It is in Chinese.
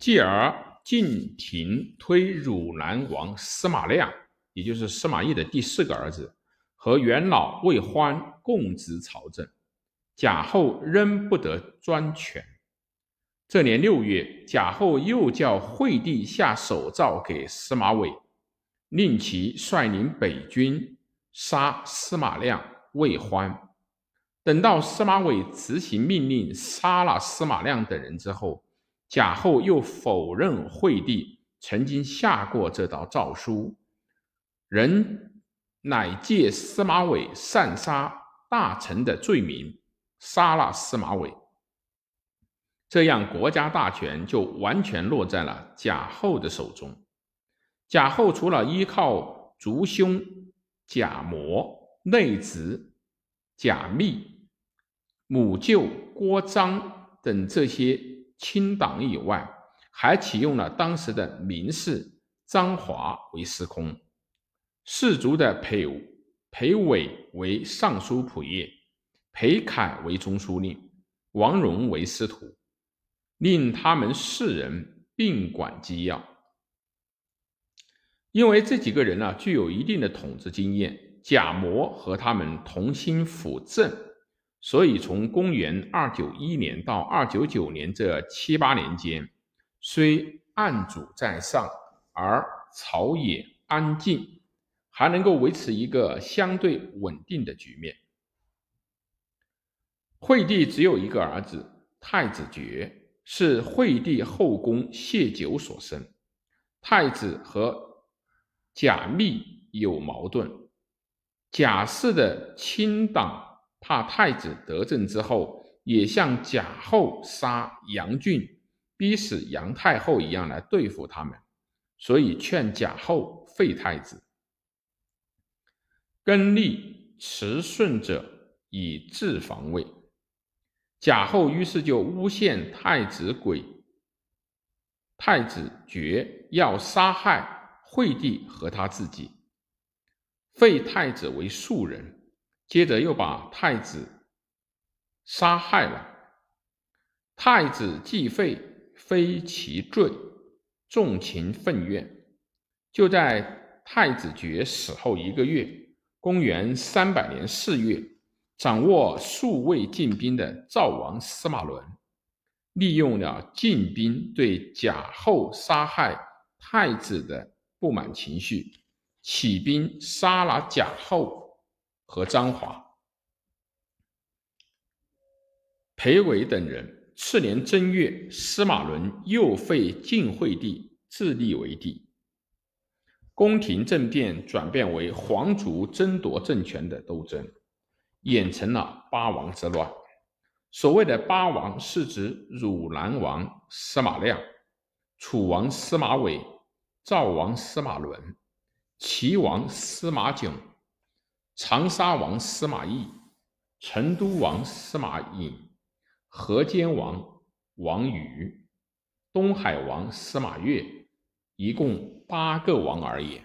继而晋廷推汝南王司马亮，也就是司马懿的第四个儿子，和元老魏欢共执朝政。贾后仍不得专权。这年六月，贾后又叫惠帝下手诏给司马玮，令其率领北军杀司马亮、魏欢。等到司马玮执行命令杀了司马亮等人之后，贾后又否认惠帝曾经下过这道诏书，人乃借司马玮擅杀大臣的罪名杀了司马玮。这样，国家大权就完全落在了贾后的手中。贾后除了依靠族兄贾模、内侄贾密、母舅郭彰等这些清党以外，还启用了当时的名士张华为司空，士族的裴裴伟为尚书仆射，裴凯为中书令，王戎为司徒，令他们四人并管机要。因为这几个人呢，具有一定的统治经验，贾模和他们同心辅政。所以，从公元二九一年到二九九年这七八年间，虽暗主在上，而朝野安静，还能够维持一个相对稳定的局面。惠帝只有一个儿子太子觉，是惠帝后宫谢九所生。太子和贾密有矛盾，贾氏的亲党。怕太子得政之后，也像贾后杀杨俊、逼死杨太后一样来对付他们，所以劝贾后废太子。更立持顺者以治防卫。贾后于是就诬陷太子鬼、太子觉要杀害惠帝和他自己，废太子为庶人。接着又把太子杀害了。太子既废，非其罪，众情愤怨。就在太子爵死后一个月，公元三百年四月，掌握数位禁兵的赵王司马伦，利用了禁兵对贾后杀害太子的不满情绪，起兵杀了贾后。和张华、裴伟等人。次年正月，司马伦又废晋惠帝，自立为帝。宫廷政变转变为皇族争夺政权的斗争，演成了八王之乱。所谓的八王，是指汝南王司马亮、楚王司马玮、赵王司马伦、齐王司马炯。长沙王司马懿、成都王司马颖、河间王王宇、东海王司马越，一共八个王而已。